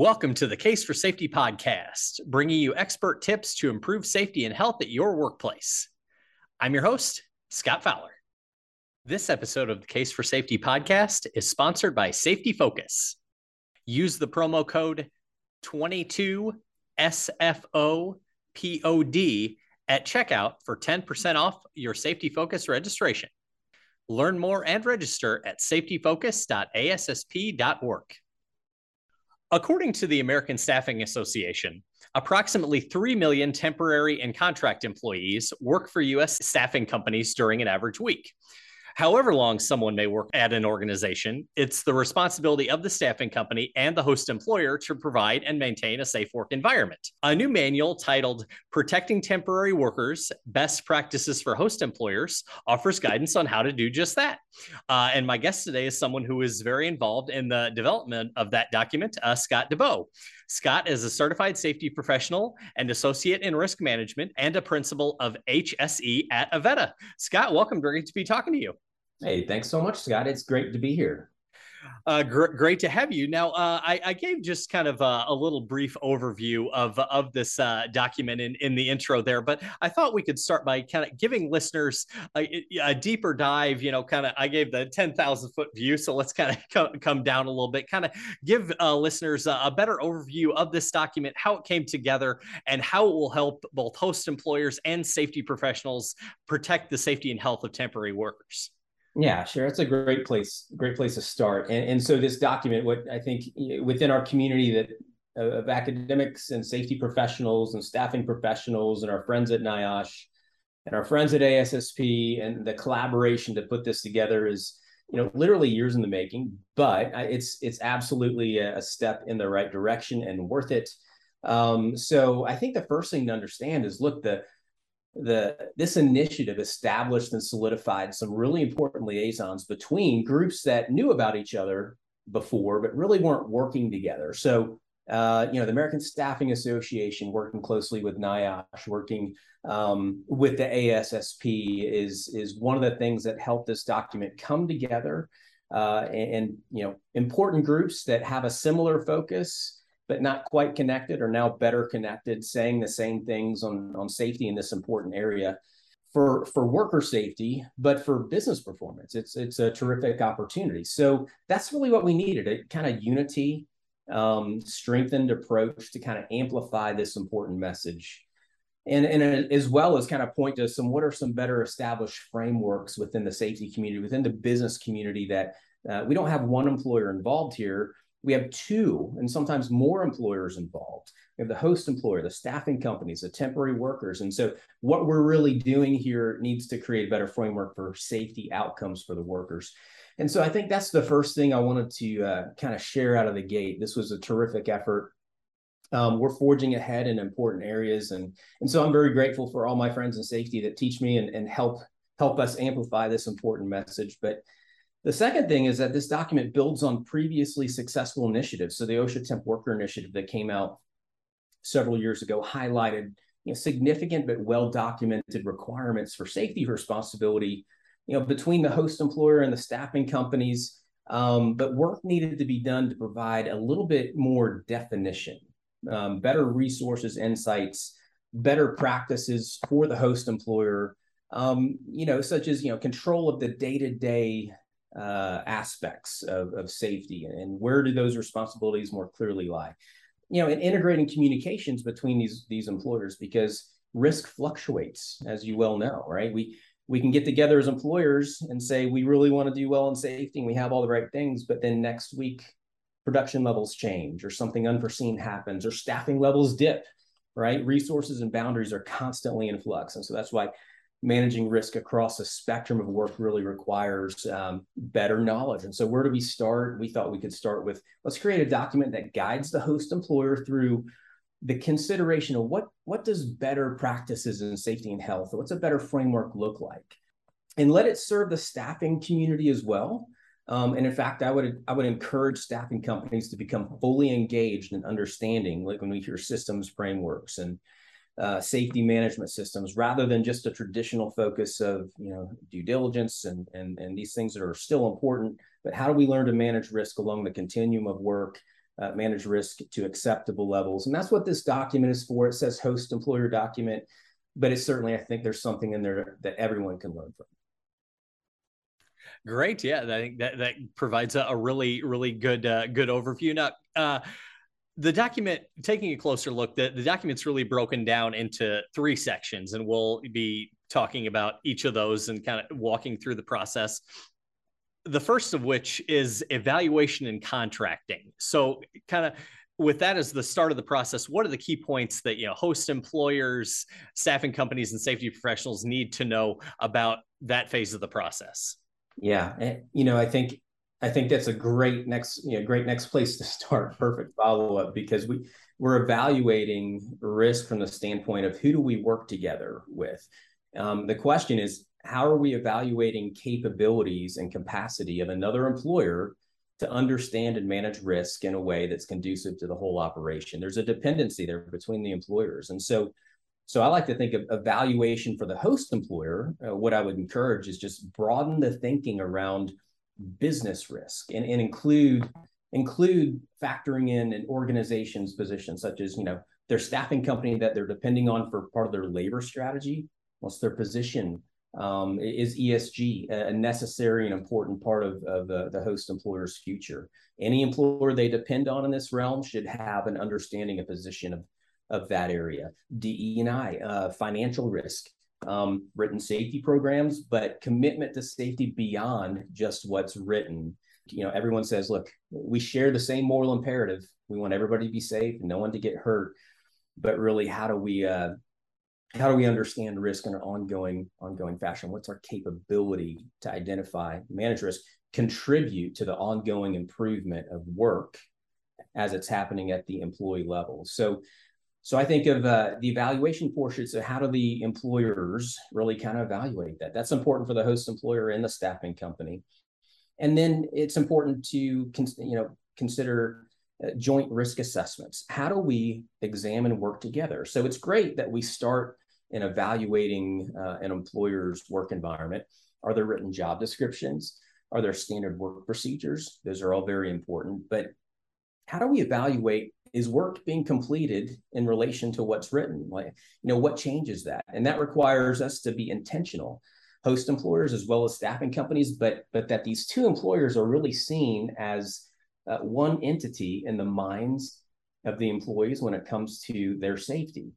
Welcome to the Case for Safety podcast, bringing you expert tips to improve safety and health at your workplace. I'm your host, Scott Fowler. This episode of the Case for Safety podcast is sponsored by Safety Focus. Use the promo code 22SFOPOD at checkout for 10% off your Safety Focus registration. Learn more and register at safetyfocus.assp.org. According to the American Staffing Association, approximately 3 million temporary and contract employees work for U.S. staffing companies during an average week. However long someone may work at an organization, it's the responsibility of the staffing company and the host employer to provide and maintain a safe work environment. A new manual titled Protecting Temporary Workers Best Practices for Host Employers offers guidance on how to do just that. Uh, and my guest today is someone who is very involved in the development of that document, uh, Scott DeBow. Scott is a certified safety professional and associate in risk management and a principal of HSE at Avetta. Scott, welcome. Great to be talking to you. Hey, thanks so much, Scott. It's great to be here. Uh, gr- great to have you. Now, uh, I, I, gave just kind of a, a, little brief overview of of this uh, document in, in the intro there, but I thought we could start by kind of giving listeners a, a deeper dive. You know, kind of I gave the ten thousand foot view, so let's kind of co- come down a little bit, kind of give uh, listeners a, a better overview of this document, how it came together, and how it will help both host employers and safety professionals protect the safety and health of temporary workers. Yeah, sure. It's a great place, great place to start. And, and so this document, what I think within our community that of academics and safety professionals and staffing professionals and our friends at NIOSH and our friends at ASSP and the collaboration to put this together is, you know, literally years in the making, but it's it's absolutely a step in the right direction and worth it. Um, so I think the first thing to understand is, look, the the this initiative established and solidified some really important liaisons between groups that knew about each other before but really weren't working together. So uh, you know the american staffing association working closely with NIOSH working um, with the ASSP is is one of the things that helped this document come together. Uh, and, and you know important groups that have a similar focus but not quite connected are now better connected, saying the same things on, on safety in this important area for for worker safety, but for business performance. It's it's a terrific opportunity. So that's really what we needed, a kind of unity, um, strengthened approach to kind of amplify this important message. And, and as well as kind of point to some what are some better established frameworks within the safety community, within the business community that uh, we don't have one employer involved here, we have two and sometimes more employers involved. We have the host employer, the staffing companies, the temporary workers. And so, what we're really doing here needs to create a better framework for safety outcomes for the workers. And so, I think that's the first thing I wanted to uh, kind of share out of the gate. This was a terrific effort. Um, we're forging ahead in important areas, and and so I'm very grateful for all my friends in safety that teach me and, and help help us amplify this important message. But the second thing is that this document builds on previously successful initiatives. So the OSHA Temp Worker Initiative that came out several years ago highlighted you know, significant but well-documented requirements for safety responsibility, you know, between the host employer and the staffing companies. Um, but work needed to be done to provide a little bit more definition, um, better resources, insights, better practices for the host employer, um, you know, such as you know control of the day-to-day uh, aspects of, of safety and where do those responsibilities more clearly lie? You know and integrating communications between these these employers because risk fluctuates as you well know right? We we can get together as employers and say we really want to do well in safety and we have all the right things but then next week production levels change or something unforeseen happens or staffing levels dip right? Resources and boundaries are constantly in flux. And so that's why managing risk across a spectrum of work really requires um, better knowledge. And so, where do we start? We thought we could start with let's create a document that guides the host employer through the consideration of what what does better practices in safety and health what's a better framework look like and let it serve the staffing community as well um, and in fact i would i would encourage staffing companies to become fully engaged in understanding like when we hear systems frameworks and uh, safety management systems rather than just a traditional focus of you know due diligence and, and and these things that are still important but how do we learn to manage risk along the continuum of work uh, manage risk to acceptable levels. And that's what this document is for. It says host employer document, but it's certainly, I think there's something in there that everyone can learn from. Great, yeah, I think that that provides a, a really, really good, uh, good overview. Now, uh, the document, taking a closer look, the, the document's really broken down into three sections, and we'll be talking about each of those and kind of walking through the process the first of which is evaluation and contracting. So, kind of with that as the start of the process, what are the key points that you know host employers, staffing companies, and safety professionals need to know about that phase of the process? Yeah, you know, I think I think that's a great next you know great next place to start. Perfect follow up because we we're evaluating risk from the standpoint of who do we work together with. Um, the question is how are we evaluating capabilities and capacity of another employer to understand and manage risk in a way that's conducive to the whole operation there's a dependency there between the employers and so so i like to think of evaluation for the host employer uh, what i would encourage is just broaden the thinking around business risk and, and include include factoring in an organization's position such as you know their staffing company that they're depending on for part of their labor strategy what's their position um, is ESG a necessary and important part of, of the, the host employer's future? Any employer they depend on in this realm should have an understanding, of a position of, of that area. DE&I, uh, financial risk, um, written safety programs, but commitment to safety beyond just what's written. You know, everyone says, look, we share the same moral imperative. We want everybody to be safe, no one to get hurt. But really, how do we uh, how do we understand risk in an ongoing ongoing fashion what's our capability to identify manage risk contribute to the ongoing improvement of work as it's happening at the employee level so so i think of uh, the evaluation portion so how do the employers really kind of evaluate that that's important for the host employer and the staffing company and then it's important to you know consider uh, joint risk assessments. How do we examine work together? So it's great that we start in evaluating uh, an employer's work environment. Are there written job descriptions? Are there standard work procedures? Those are all very important. But how do we evaluate is work being completed in relation to what's written? Like, you know, what changes that? And that requires us to be intentional host employers as well as staffing companies, but but that these two employers are really seen as uh, one entity in the minds of the employees when it comes to their safety.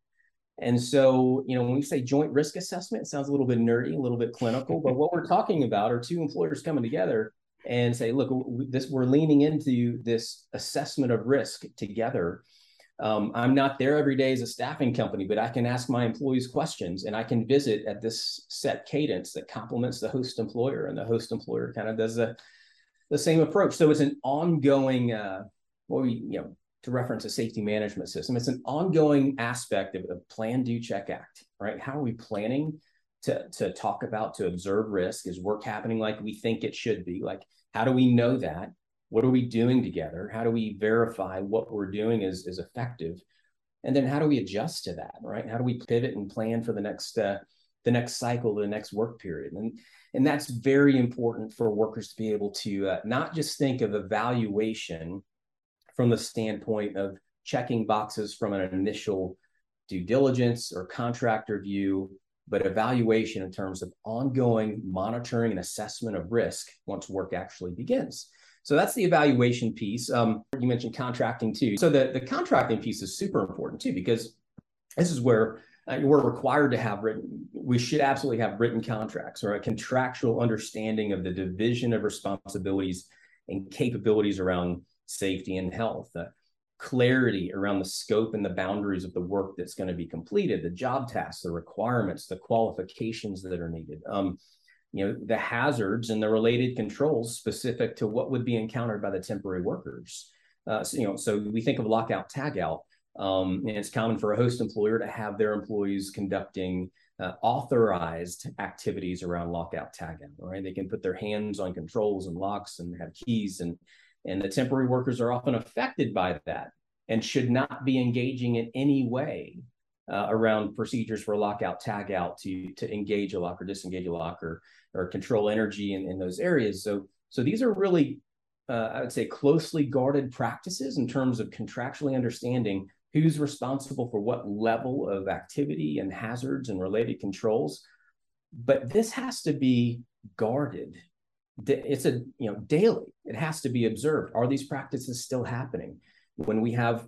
And so, you know, when we say joint risk assessment, it sounds a little bit nerdy, a little bit clinical, but what we're talking about are two employers coming together and say, look, this we're leaning into this assessment of risk together. Um, I'm not there every day as a staffing company, but I can ask my employees questions and I can visit at this set cadence that complements the host employer, and the host employer kind of does the the same approach. So it's an ongoing, uh, what we you know to reference a safety management system. It's an ongoing aspect of, of plan, do, check, act, right? How are we planning to, to talk about, to observe risk? Is work happening like we think it should be? Like, how do we know that? What are we doing together? How do we verify what we're doing is, is effective? And then how do we adjust to that, right? How do we pivot and plan for the next, uh, the next cycle, the next work period? And, and that's very important for workers to be able to uh, not just think of evaluation from the standpoint of checking boxes from an initial due diligence or contractor view, but evaluation in terms of ongoing monitoring and assessment of risk once work actually begins. So that's the evaluation piece. Um, you mentioned contracting too. So the, the contracting piece is super important too, because this is where uh, we're required to have written, we should absolutely have written contracts or a contractual understanding of the division of responsibilities and capabilities around safety and health, the clarity around the scope and the boundaries of the work that's going to be completed, the job tasks, the requirements, the qualifications that are needed. Um, you know, the hazards and the related controls specific to what would be encountered by the temporary workers. Uh, so, you know, so we think of lockout tagout. Um, and it's common for a host employer to have their employees conducting uh, authorized activities around lockout tagout. Right, they can put their hands on controls and locks and have keys and and the temporary workers are often affected by that and should not be engaging in any way uh, around procedures for lockout, tagout to, to engage a lock or disengage a lock or, or control energy in, in those areas. So, so these are really uh, I would say, closely guarded practices in terms of contractually understanding who's responsible for what level of activity and hazards and related controls. But this has to be guarded. It's a you know daily. It has to be observed. Are these practices still happening? When we have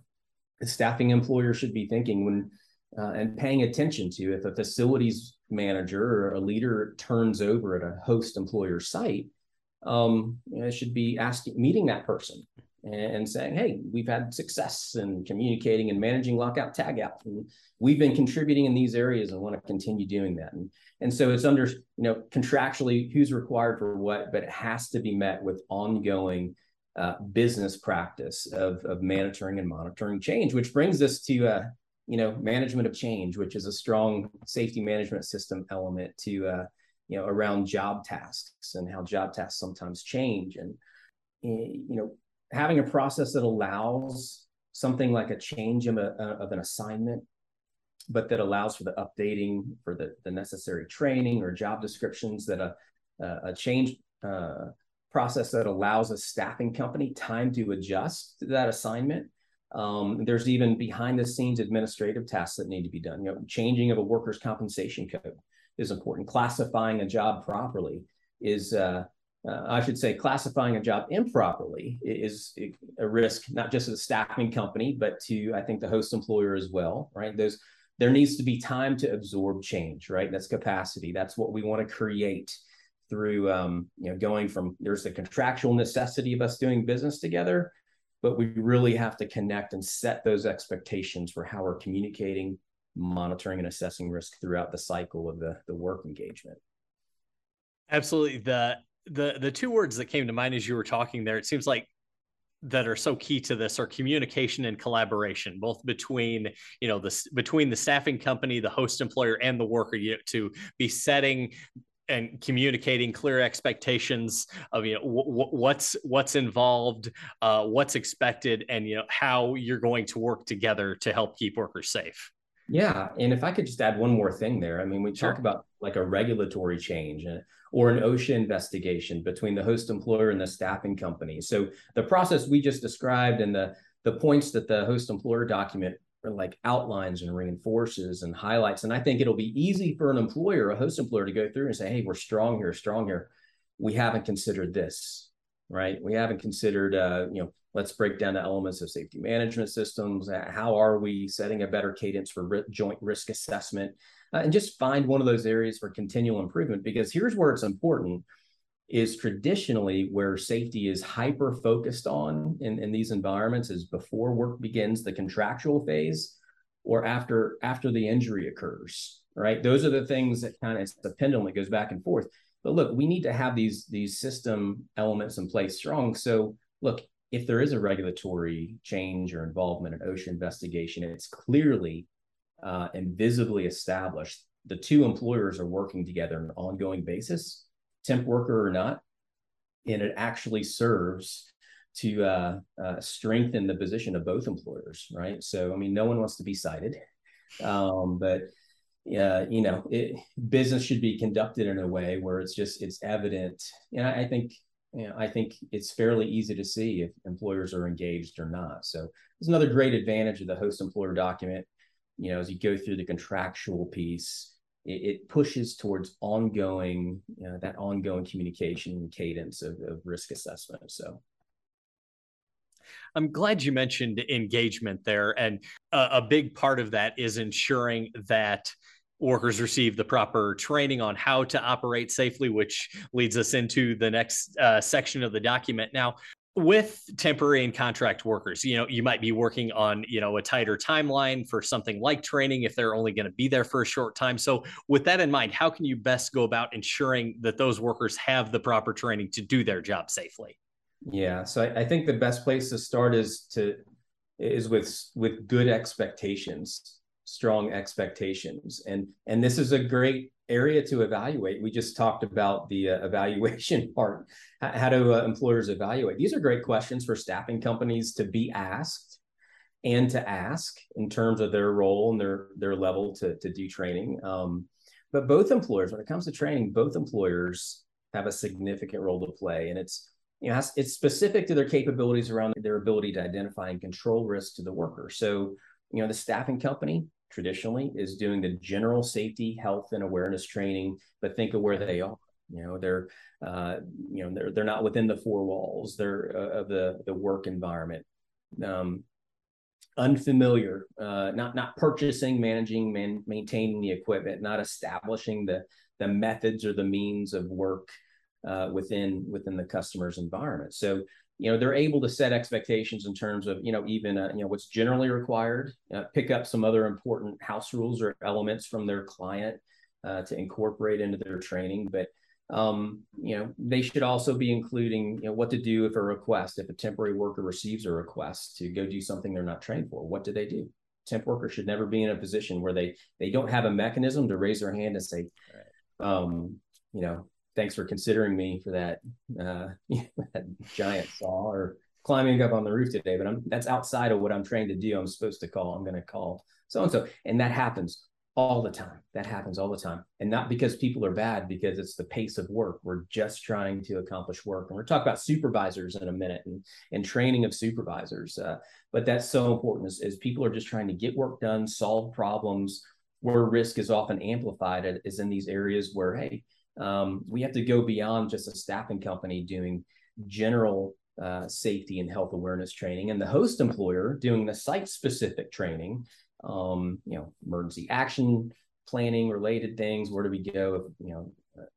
a staffing employer should be thinking when uh, and paying attention to if a facilities manager or a leader turns over at a host employer site, um, you know, should be asking, meeting that person and saying, "Hey, we've had success in communicating and managing lockout tagout, and we've been contributing in these areas and want to continue doing that." And and so it's under you know contractually who's required for what, but it has to be met with ongoing uh, business practice of of monitoring and monitoring change, which brings us to uh, you know management of change, which is a strong safety management system element to uh, you know around job tasks and how job tasks sometimes change and eh, you know having a process that allows something like a change of, a, of an assignment but that allows for the updating for the, the necessary training or job descriptions that a, a change uh, process that allows a staffing company time to adjust to that assignment um, there's even behind the scenes administrative tasks that need to be done you know changing of a workers compensation code is important. Classifying a job properly is, uh, uh, I should say, classifying a job improperly is a risk, not just to the staffing company, but to, I think, the host employer as well, right? There's, there needs to be time to absorb change, right? That's capacity. That's what we want to create through, um, you know, going from there's the contractual necessity of us doing business together, but we really have to connect and set those expectations for how we're communicating monitoring and assessing risk throughout the cycle of the, the work engagement. Absolutely. The the the two words that came to mind as you were talking there, it seems like that are so key to this are communication and collaboration both between you know the between the staffing company the host employer and the worker you know, to be setting and communicating clear expectations of you know w- what's what's involved uh, what's expected and you know how you're going to work together to help keep workers safe yeah, and if I could just add one more thing there, I mean, we sure. talk about like a regulatory change uh, or an OSHA investigation between the host employer and the staffing company. So the process we just described and the the points that the host employer document like outlines and reinforces and highlights, and I think it'll be easy for an employer, a host employer, to go through and say, "Hey, we're strong here, strong here. We haven't considered this, right? We haven't considered, uh, you know." let's break down the elements of safety management systems. How are we setting a better cadence for joint risk assessment? Uh, and just find one of those areas for continual improvement because here's where it's important is traditionally where safety is hyper focused on in, in these environments is before work begins the contractual phase or after after the injury occurs right? Those are the things that kind of it's the pendulum that goes back and forth. But look we need to have these these system elements in place strong. So look if there is a regulatory change or involvement in OSHA investigation, it's clearly uh, and visibly established the two employers are working together on an ongoing basis, temp worker or not, and it actually serves to uh, uh, strengthen the position of both employers, right? So, I mean, no one wants to be cited, um, but uh, you know, it, business should be conducted in a way where it's just it's evident, and I, I think you know, I think it's fairly easy to see if employers are engaged or not. So it's another great advantage of the host employer document. You know, as you go through the contractual piece, it, it pushes towards ongoing, you know, that ongoing communication cadence of, of risk assessment. So I'm glad you mentioned engagement there. And a, a, big part of that is ensuring that workers receive the proper training on how to operate safely, which leads us into the next uh, section of the document. Now, with temporary and contract workers, you know, you might be working on, you know, a tighter timeline for something like training if they're only going to be there for a short time. So, with that in mind, how can you best go about ensuring that those workers have the proper training to do their job safely? Yeah, so I, I think the best place to start is to is with with good expectations strong expectations and and this is a great area to evaluate. We just talked about the uh, evaluation part. How do uh, employers evaluate? These are great questions for staffing companies to be asked and to ask in terms of their role and their their level to, to do training. Um, but both employers when it comes to training both employers have a significant role to play. And it's you know, it's specific to their capabilities around their ability to identify and control risk to the worker. So, you know, the staffing company traditionally is doing the general safety, health, and awareness training, but think of where they are. You know, they're, uh, you know, they're they're not within the four walls. They're uh, of the the work environment. Um, unfamiliar, uh, not not purchasing, managing, man, maintaining the equipment, not establishing the the methods or the means of work uh, within within the customer's environment. So you know they're able to set expectations in terms of you know even uh, you know what's generally required, uh, pick up some other important house rules or elements from their client uh, to incorporate into their training, but um, you know, they should also be including, you know, what to do if a request, if a temporary worker receives a request to go do something they're not trained for, what do they do? Temp worker should never be in a position where they they don't have a mechanism to raise their hand and say, um, you know, thanks for considering me for that, uh, that giant saw or climbing up on the roof today. But I'm that's outside of what I'm trained to do. I'm supposed to call. I'm going to call so and so, and that happens all the time. That happens all the time. And not because people are bad, because it's the pace of work. We're just trying to accomplish work. And we're talking about supervisors in a minute and, and training of supervisors. Uh, but that's so important is, is people are just trying to get work done, solve problems where risk is often amplified is in these areas where, hey, um, we have to go beyond just a staffing company doing general uh, safety and health awareness training and the host employer doing the site specific training um, you know, emergency action planning related things. Where do we go if, you know,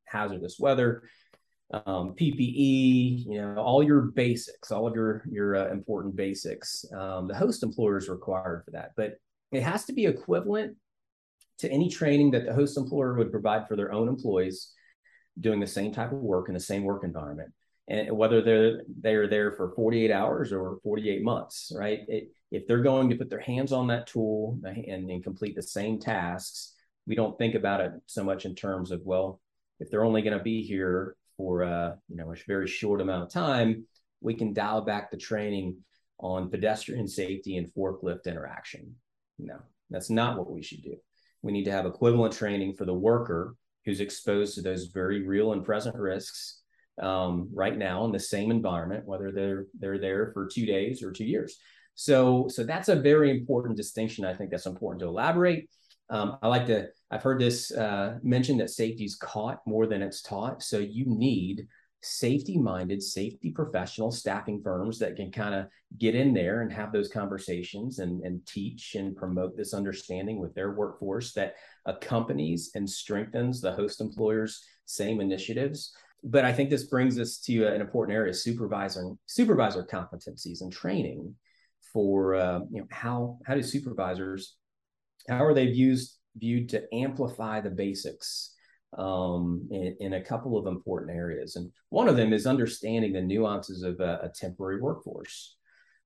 hazardous weather, um, PPE, you know, all your basics, all of your, your uh, important basics. Um, the host employer is required for that, but it has to be equivalent to any training that the host employer would provide for their own employees doing the same type of work in the same work environment. And whether they're they're there for 48 hours or 48 months right? It, if they're going to put their hands on that tool and, and complete the same tasks we don't think about it so much in terms of well if they're only going to be here for uh, you know a very short amount of time we can dial back the training on pedestrian safety and forklift interaction. No that's not what we should do. We need to have equivalent training for the worker who's exposed to those very real and present risks um, right now in the same environment, whether they're they're there for two days or two years. So so that's a very important distinction. I think that's important to elaborate. Um, I like to. I've heard this uh, mentioned that safety is caught more than it's taught. So you need safety-minded, safety professional staffing firms that can kind of get in there and have those conversations and, and teach and promote this understanding with their workforce that accompanies and strengthens the host employer's same initiatives. But I think this brings us to an important area: supervisor supervisor competencies and training for uh, you know how how do supervisors how are they used viewed to amplify the basics um, in, in, a couple of important areas, and one of them is understanding the nuances of a, a temporary workforce.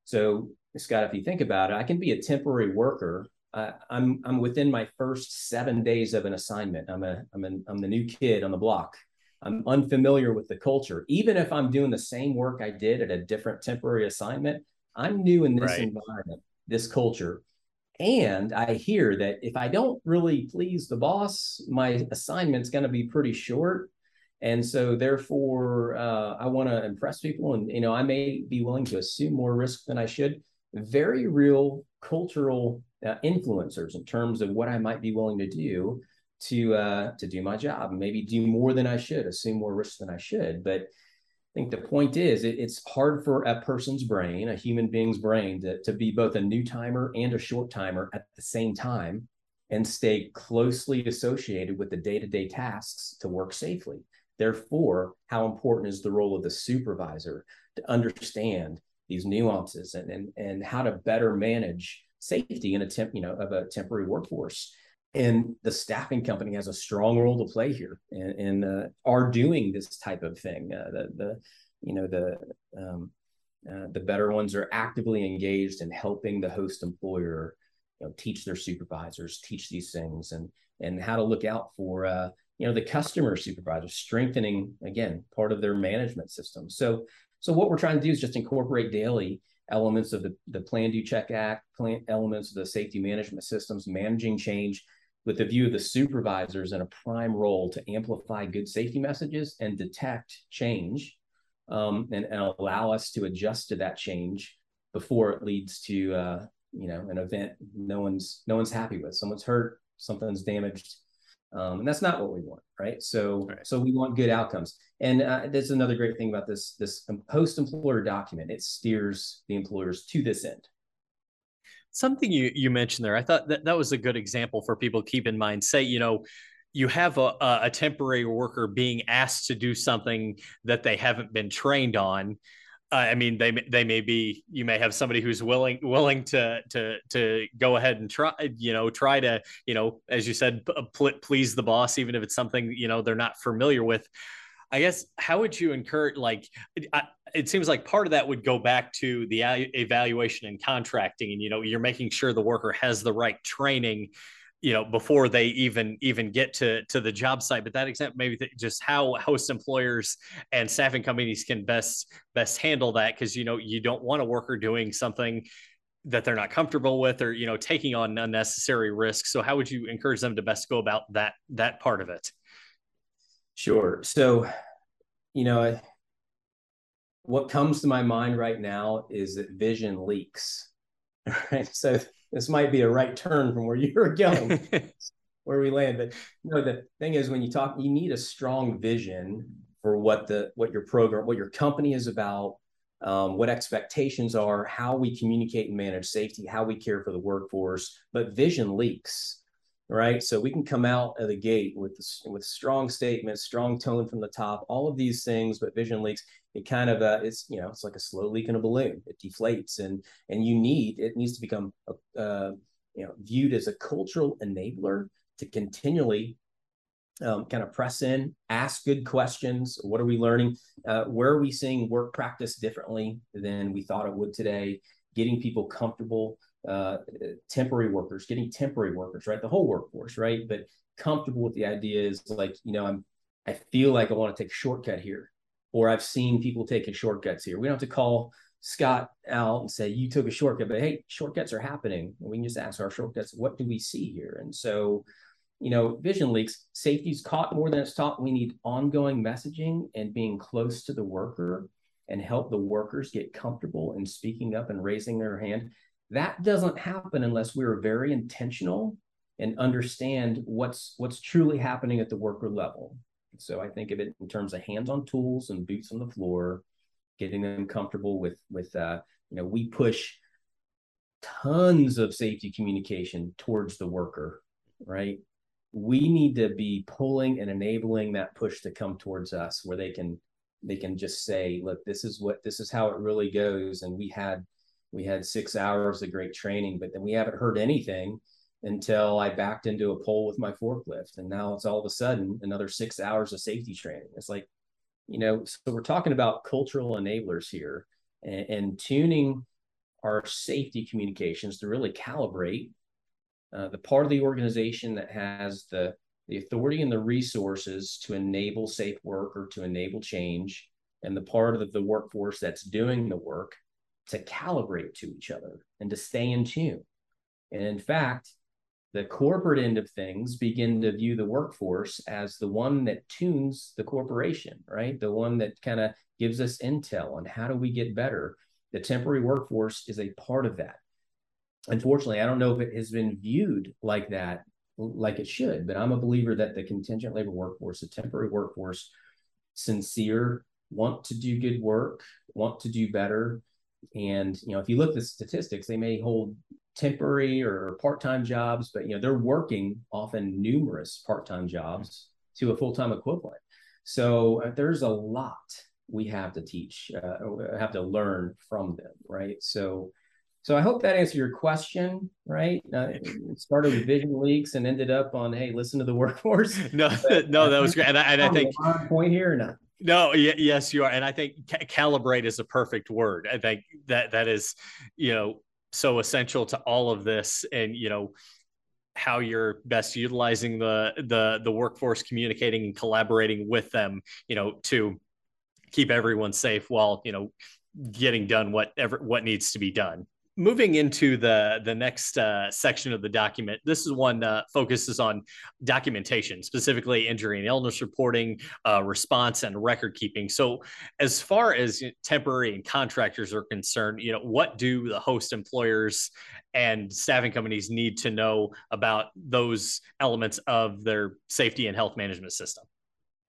So, Scott, if you think about it, I can be a temporary worker uh, I'm I'm within my first seven days of an assignment. I'm a I'm an, I'm the new kid on the block, I'm unfamiliar with the culture. Even if I'm doing the same work I did at a different temporary assignment, I'm new in this right. environment, this culture. And I hear that if I don't really please the boss, my assignment's going to be pretty short. And so, therefore, uh, I want to impress people, and you know, I may be willing to assume more risk than I should. Very real cultural uh, influencers in terms of what I might be willing to do to uh, to do my job, maybe do more than I should, assume more risk than I should. But I think the point is, it, it's hard for a person's brain, a human being's brain, to, to be both a new timer and a short timer at the same time and stay closely associated with the day to day tasks to work safely. Therefore, how important is the role of the supervisor to understand these nuances and, and, and how to better manage safety in a temp, you know, of a temporary workforce? And the staffing company has a strong role to play here and, and uh, are doing this type of thing. Uh, the, the you know the um, uh, the better ones are actively engaged in helping the host employer you know, teach their supervisors teach these things and and how to look out for uh, you know the customer supervisors strengthening again part of their management system. So so what we're trying to do is just incorporate daily elements of the, the plan do check act plan elements of the safety management systems managing change with the view of the supervisors in a prime role to amplify good safety messages and detect change um, and, and allow us to adjust to that change before it leads to uh, you know an event no one's no one's happy with. Someone's hurt something's damaged um, and that's not what we want right? So right. so we want good outcomes. And uh, that's another great thing about this this host employer document. It steers the employers to this end something you you mentioned there i thought that that was a good example for people to keep in mind say you know you have a, a temporary worker being asked to do something that they haven't been trained on uh, I mean, they they may be. You may have somebody who's willing willing to to to go ahead and try. You know, try to you know, as you said, please the boss, even if it's something you know they're not familiar with. I guess how would you encourage? Like, it seems like part of that would go back to the evaluation and contracting, and you know, you're making sure the worker has the right training you know before they even even get to to the job site. But that example maybe just how host employers and staffing companies can best best handle that? Because you know you don't want a worker doing something that they're not comfortable with or you know taking on unnecessary risks so how would you encourage them to best go about that that part of it sure so you know what comes to my mind right now is that vision leaks right so this might be a right turn from where you were going, where we land. But you know, the thing is, when you talk, you need a strong vision for what the what your program, what your company is about, um, what expectations are, how we communicate and manage safety, how we care for the workforce. But vision leaks, right? So we can come out of the gate with with strong statements, strong tone from the top, all of these things, but vision leaks it kind of uh, it's you know it's like a slow leak in a balloon. It deflates and and you need it needs to become a, uh, you know viewed as a cultural enabler to continually um, kind of press in ask good questions. What are we learning? Uh, where are we seeing work practice differently than we thought it would today? Getting people comfortable uh, temporary workers getting temporary workers right the whole workforce right but comfortable with the idea is like you know i'm i feel like i want to take a shortcut here or I've seen people taking shortcuts here. We don't have to call Scott out and say, you took a shortcut, but hey, shortcuts are happening. We can just ask our shortcuts, what do we see here? And so, you know, vision leaks, safety's caught more than it's taught. We need ongoing messaging and being close to the worker and help the workers get comfortable in speaking up and raising their hand. That doesn't happen unless we're very intentional and understand what's what's truly happening at the worker level. So I think of it in terms of hands-on tools and boots on the floor, getting them comfortable with with uh, you know we push tons of safety communication towards the worker, right? We need to be pulling and enabling that push to come towards us, where they can they can just say, look, this is what this is how it really goes, and we had we had six hours of great training, but then we haven't heard anything until I backed into a pole with my forklift. And now it's all of a sudden another six hours of safety training. It's like, you know, so we're talking about cultural enablers here and, and tuning our safety communications to really calibrate uh, the part of the organization that has the the authority and the resources to enable safe work or to enable change, and the part of the workforce that's doing the work to calibrate to each other and to stay in tune. And in fact, the corporate end of things begin to view the workforce as the one that tunes the corporation, right? The one that kind of gives us intel on how do we get better. The temporary workforce is a part of that. Unfortunately, I don't know if it has been viewed like that, like it should, but I'm a believer that the contingent labor workforce, the temporary workforce, sincere, want to do good work, want to do better. And you know, if you look at the statistics, they may hold temporary or part-time jobs, but you know they're working often numerous part-time jobs to a full-time equivalent. So uh, there's a lot we have to teach, uh, have to learn from them, right? So, so I hope that answered your question, right? Uh, it started with vision leaks and ended up on, hey, listen to the workforce. No, but, no, that was great, and I, and I think point here or not. No, yes, you are, and I think ca- calibrate is a perfect word. I think that that is, you know, so essential to all of this and you know how you're best utilizing the the the workforce communicating and collaborating with them you know to keep everyone safe while you know getting done whatever what needs to be done moving into the the next uh, section of the document this is one uh, focuses on documentation specifically injury and illness reporting uh, response and record keeping. So as far as temporary and contractors are concerned you know what do the host employers and staffing companies need to know about those elements of their safety and health management system?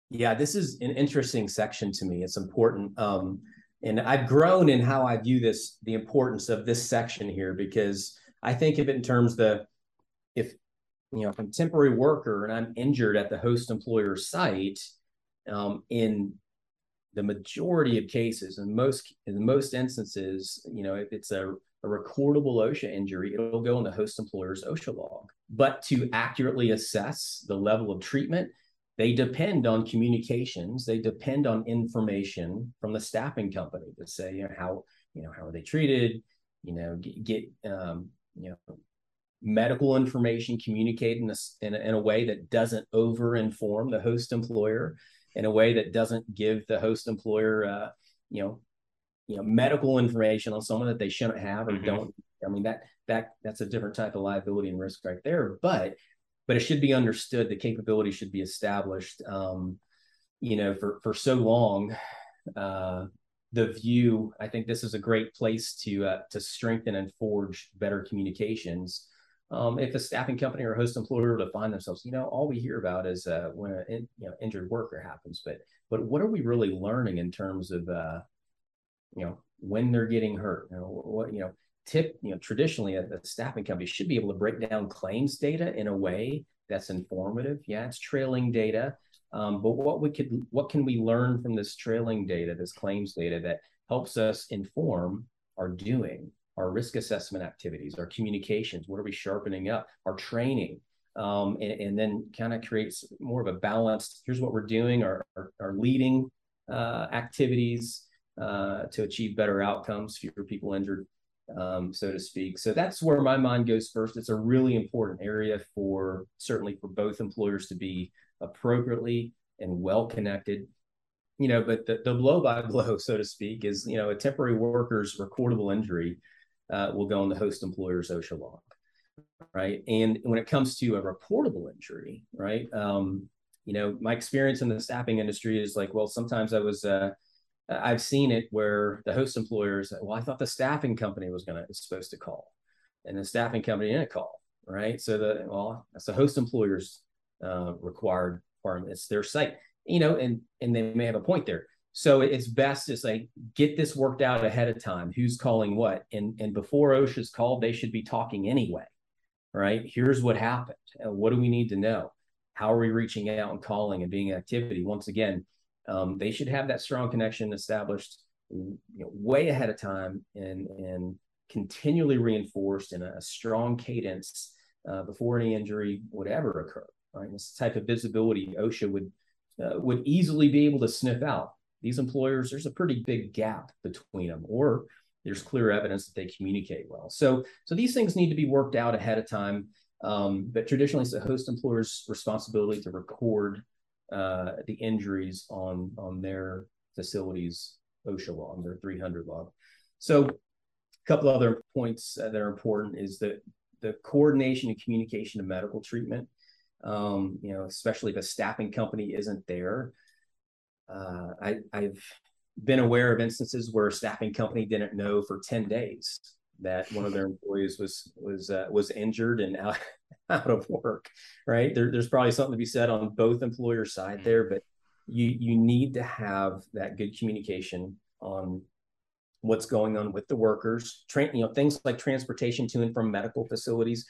Yeah this is an interesting section to me. It's important um, and I've grown in how I view this, the importance of this section here, because I think of it in terms of the if you know if I'm a temporary worker and I'm injured at the host employer site, um, in the majority of cases, and most in most instances, you know, if it's a, a recordable OSHA injury, it'll go in the host employer's OSHA log. But to accurately assess the level of treatment, they depend on communications. They depend on information from the staffing company to say you know how you know how are they treated? You know get, get um, you know medical information communicated in a, in a, in a way that doesn't over inform the host employer in a way that doesn't give the host employer uh, you know you know medical information on someone that they shouldn't have or mm-hmm. don't. I mean that that that's a different type of liability and risk right there but but it should be understood the capability should be established um, you know for for so long. Uh, the view i think this is a great place to uh, to strengthen and forge better communications. Um, if a staffing company or host employer to find themselves you know all we hear about is uh, when an you know injured worker happens but but what are we really learning in terms of uh, you know when they're getting hurt? You know what you know tip, you know, traditionally a, a, staffing company should be able to break down claims data in a way that's informative. Yeah, it's trailing data. Um, but what we could, what can we learn from this trailing data, this claims data that helps us inform our doing, our risk assessment activities, our communications, what are we sharpening up, our training, um, and, and, then kind of creates more of a balanced, here's what we're doing, our, our, our leading uh, activities uh, to achieve better outcomes, fewer people injured, um, so to speak. So that's where my mind goes first. It's a really important area for certainly for both employers to be appropriately and well connected. You know, but the, the blow by blow, so to speak, is you know a temporary worker's recordable injury uh, will go on the host employer's OSHA log, right? And when it comes to a reportable injury, right? Um, you know, my experience in the staffing industry is like, well, sometimes I was uh, I've seen it where the host employers, well, I thought the staffing company was going to supposed to call, and the staffing company didn't call, right? So the well, that's the host employer's uh, required requirement. It's their site, you know, and and they may have a point there. So it's best to say get this worked out ahead of time. Who's calling what, and and before OSHA's called, they should be talking anyway, right? Here's what happened. What do we need to know? How are we reaching out and calling and being activity? Once again, um, they should have that strong connection established you know, way ahead of time and and continually reinforced in a, a strong cadence uh, before any injury would ever occur. Right, this type of visibility OSHA would uh, would easily be able to sniff out. These employers, there's a pretty big gap between them, or there's clear evidence that they communicate well. So, so these things need to be worked out ahead of time. Um, but traditionally, it's the host employer's responsibility to record uh, the injuries on on their facilities OSHA log, their 300 log. So a couple other points that are important is that the coordination and communication of medical treatment. Um, you know, especially if a staffing company isn't there. Uh, I, I've been aware of instances where a staffing company didn't know for 10 days that one of their employees was was uh, was injured and out, out of work, right? There, there's probably something to be said on both employer side mm-hmm. there, but you you need to have that good communication on what's going on with the workers, train, you know, things like transportation to and from medical facilities.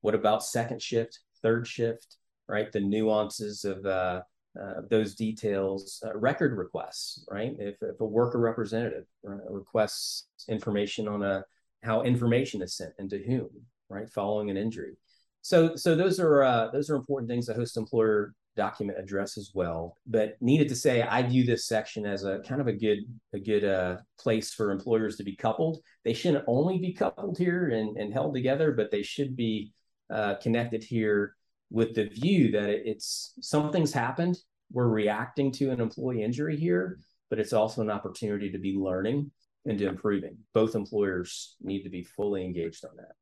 What about second shift, third shift, right? The nuances of uh, uh, those details, uh, record requests, right? If, if a worker representative requests information on a how information is sent and to whom, right? Following an injury, so, so those are uh, those are important things the host employer document address as well. But needed to say, I view this section as a kind of a good a good uh, place for employers to be coupled. They shouldn't only be coupled here and, and held together, but they should be uh, connected here with the view that it, it's something's happened. We're reacting to an employee injury here, but it's also an opportunity to be learning and to improving. Both employers need to be fully engaged on that.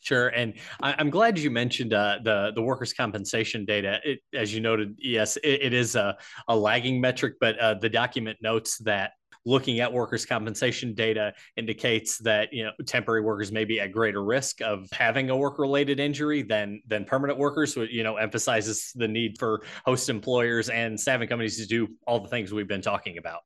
Sure, and I, am glad you mentioned uh, the the workers' compensation data. It, as you noted, yes, it, it is a, a lagging metric, but uh, the document notes that looking at workers' compensation data indicates that you know temporary workers may be at greater risk of having a work-related injury than than permanent workers. So, you know, emphasizes the need for host employers and staffing companies to do all the things we've been talking about.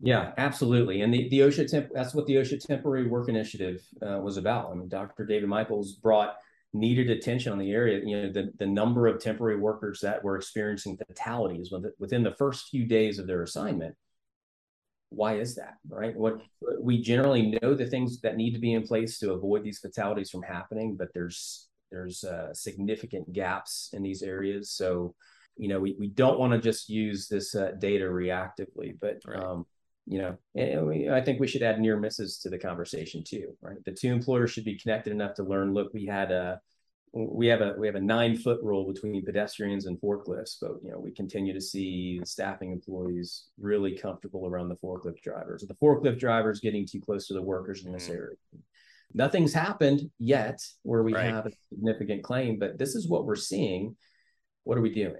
Yeah, absolutely. And the, the OSHA temp, that's what the OSHA temporary work initiative uh, was about. I mean, Dr. David Michaels brought needed attention on the area. You know, the, the number of temporary workers that were experiencing fatalities within the first few days of their assignment. Why is that? Right. What we generally know the things that need to be in place to avoid these fatalities from happening, but there's there's uh, significant gaps in these areas. So, you know, we, we don't want to just use this uh, data reactively, but right. um, you know, and we, I think we should add near misses to the conversation too, right? The two employers should be connected enough to learn. Look, we had a we have a we have a nine foot rule between pedestrians and forklifts, but you know we continue to see staffing employees really comfortable around the forklift drivers. The forklift drivers getting too close to the workers in this mm-hmm. area. Nothing's happened yet where we right. have a significant claim, but this is what we're seeing. What are we doing?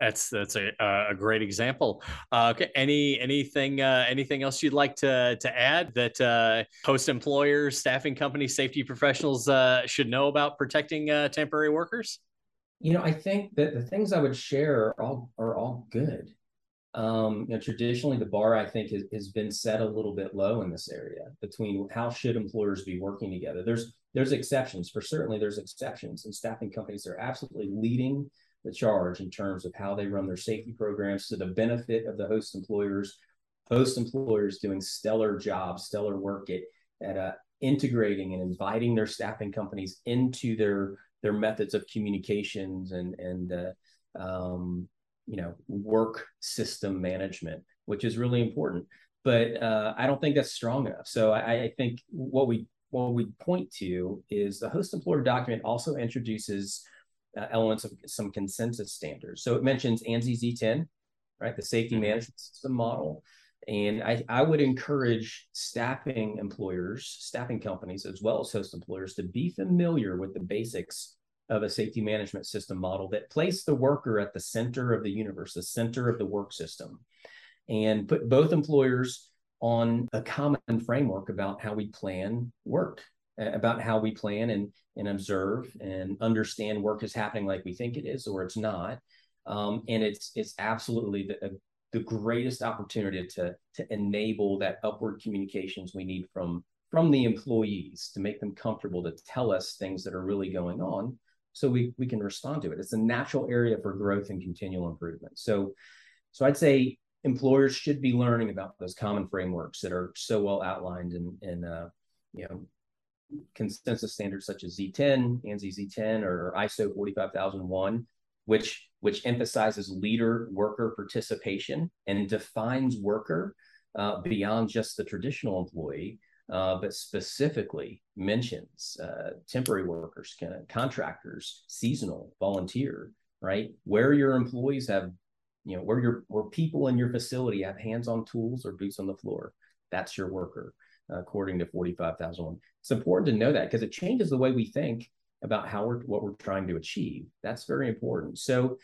That's that's a a great example. Uh, okay, any anything uh, anything else you'd like to to add that uh, host employers, staffing companies, safety professionals uh, should know about protecting uh, temporary workers? You know, I think that the things I would share are all are all good. Um, you know, traditionally the bar I think has, has been set a little bit low in this area between how should employers be working together. There's there's exceptions for certainly there's exceptions, and staffing companies are absolutely leading the charge in terms of how they run their safety programs to the benefit of the host employers. Host employers doing stellar jobs, stellar work at, at uh, integrating and inviting their staffing companies into their their methods of communications and and uh, um, you know work system management, which is really important. But uh, I don't think that's strong enough. So I, I think what we what we point to is the host employer document also introduces uh, elements of some consensus standards. So it mentions ANSI Z10, right, the safety mm-hmm. management system model. And I, I would encourage staffing employers, staffing companies, as well as host employers to be familiar with the basics of a safety management system model that place the worker at the center of the universe, the center of the work system, and put both employers on a common framework about how we plan work about how we plan and and observe and understand work is happening like we think it is or it's not. Um, and it's it's absolutely the, the greatest opportunity to to enable that upward communications we need from from the employees to make them comfortable to tell us things that are really going on so we we can respond to it. It's a natural area for growth and continual improvement. So so i'd say employers should be learning about those common frameworks that are so well outlined in in uh, you know consensus standards such as Z10, ANSI Z10, or ISO 45001, which which emphasizes leader worker participation and defines worker uh, beyond just the traditional employee, uh, but specifically mentions uh, temporary workers, contractors, seasonal, volunteer, right? Where your employees have, you know, where your where people in your facility have hands-on tools or boots on the floor, that's your worker according to 45,001. It's important to know that because it changes the way we think about how we're what we're trying to achieve. That's very important. So,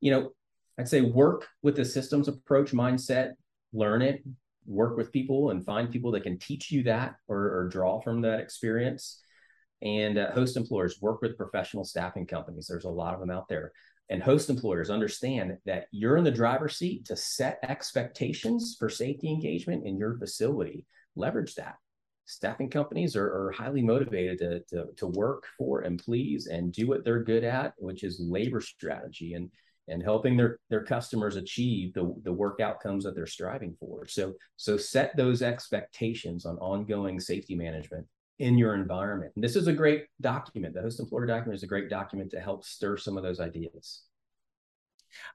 you know, I'd say work with the systems approach mindset, learn it, work with people and find people that can teach you that or, or draw from that experience. And uh, host employers work with professional staffing companies. There's a lot of them out there. And host employers understand that you're in the driver's seat to set expectations for safety engagement in your facility leverage that. Staffing companies are, are highly motivated to, to, to work for and please and do what they're good at, which is labor strategy and and helping their their customers achieve the, the work outcomes that they're striving for. So so set those expectations on ongoing safety management in your environment. And this is a great document. The host employer document is a great document to help stir some of those ideas.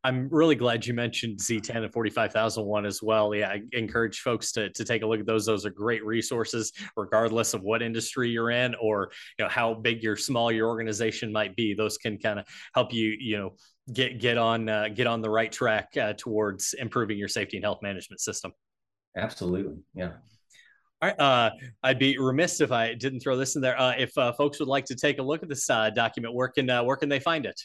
I'm really glad you mentioned Z10 and 45,001 as well. Yeah, I encourage folks to, to take a look at those. Those are great resources, regardless of what industry you're in or you know how big your small your organization might be. Those can kind of help you, you know, get get on uh, get on the right track uh, towards improving your safety and health management system. Absolutely, yeah. All right. Uh, I'd be remiss if I didn't throw this in there. Uh, if uh, folks would like to take a look at this uh, document, where can uh, where can they find it?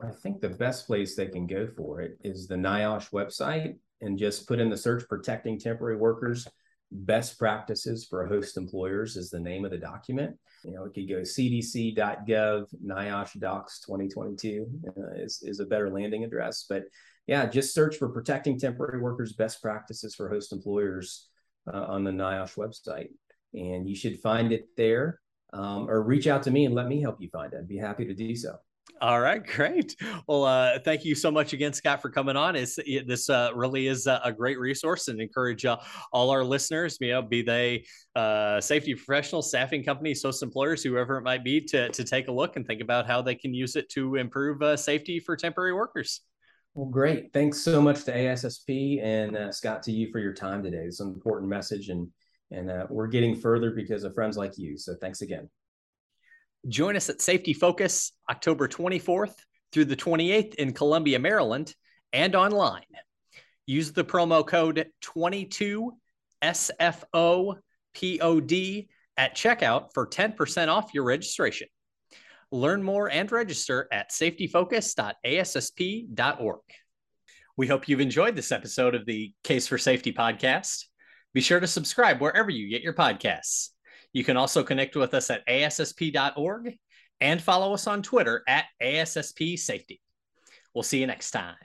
I think the best place they can go for it is the NIOSH website and just put in the search protecting temporary workers. Best practices for host employers is the name of the document. You know, it could go cdc.gov, NIOSH docs 2022 uh, is, is a better landing address. But yeah, just search for protecting temporary workers best practices for host employers uh, on the NIOSH website. And you should find it there um, or reach out to me and let me help you find it. I'd be happy to do so. All right, great. Well, uh, thank you so much again, Scott, for coming on. It's, it, this uh, really is a, a, great resource, and encourage uh, all our listeners, you know, be they uh, safety professionals, staffing companies, host employers, whoever it might be, to to take a look and think about how they can use it to improve uh, safety for temporary workers. Well, great. Thanks so much to ASSP and uh, Scott to you for your time today. It's an important message, and and we're getting further because of friends like you. So thanks again. Join us at Safety Focus October 24th through the 28th in Columbia, Maryland, and online. Use the promo code 22SFOPOD at checkout for 10% off your registration. Learn more and register at safetyfocus.assp.org. We hope you've enjoyed this episode of the Case for Safety podcast. Be sure to subscribe wherever you get your podcasts. You can also connect with us at ASSP.org and follow us on Twitter at ASSP Safety. We'll see you next time.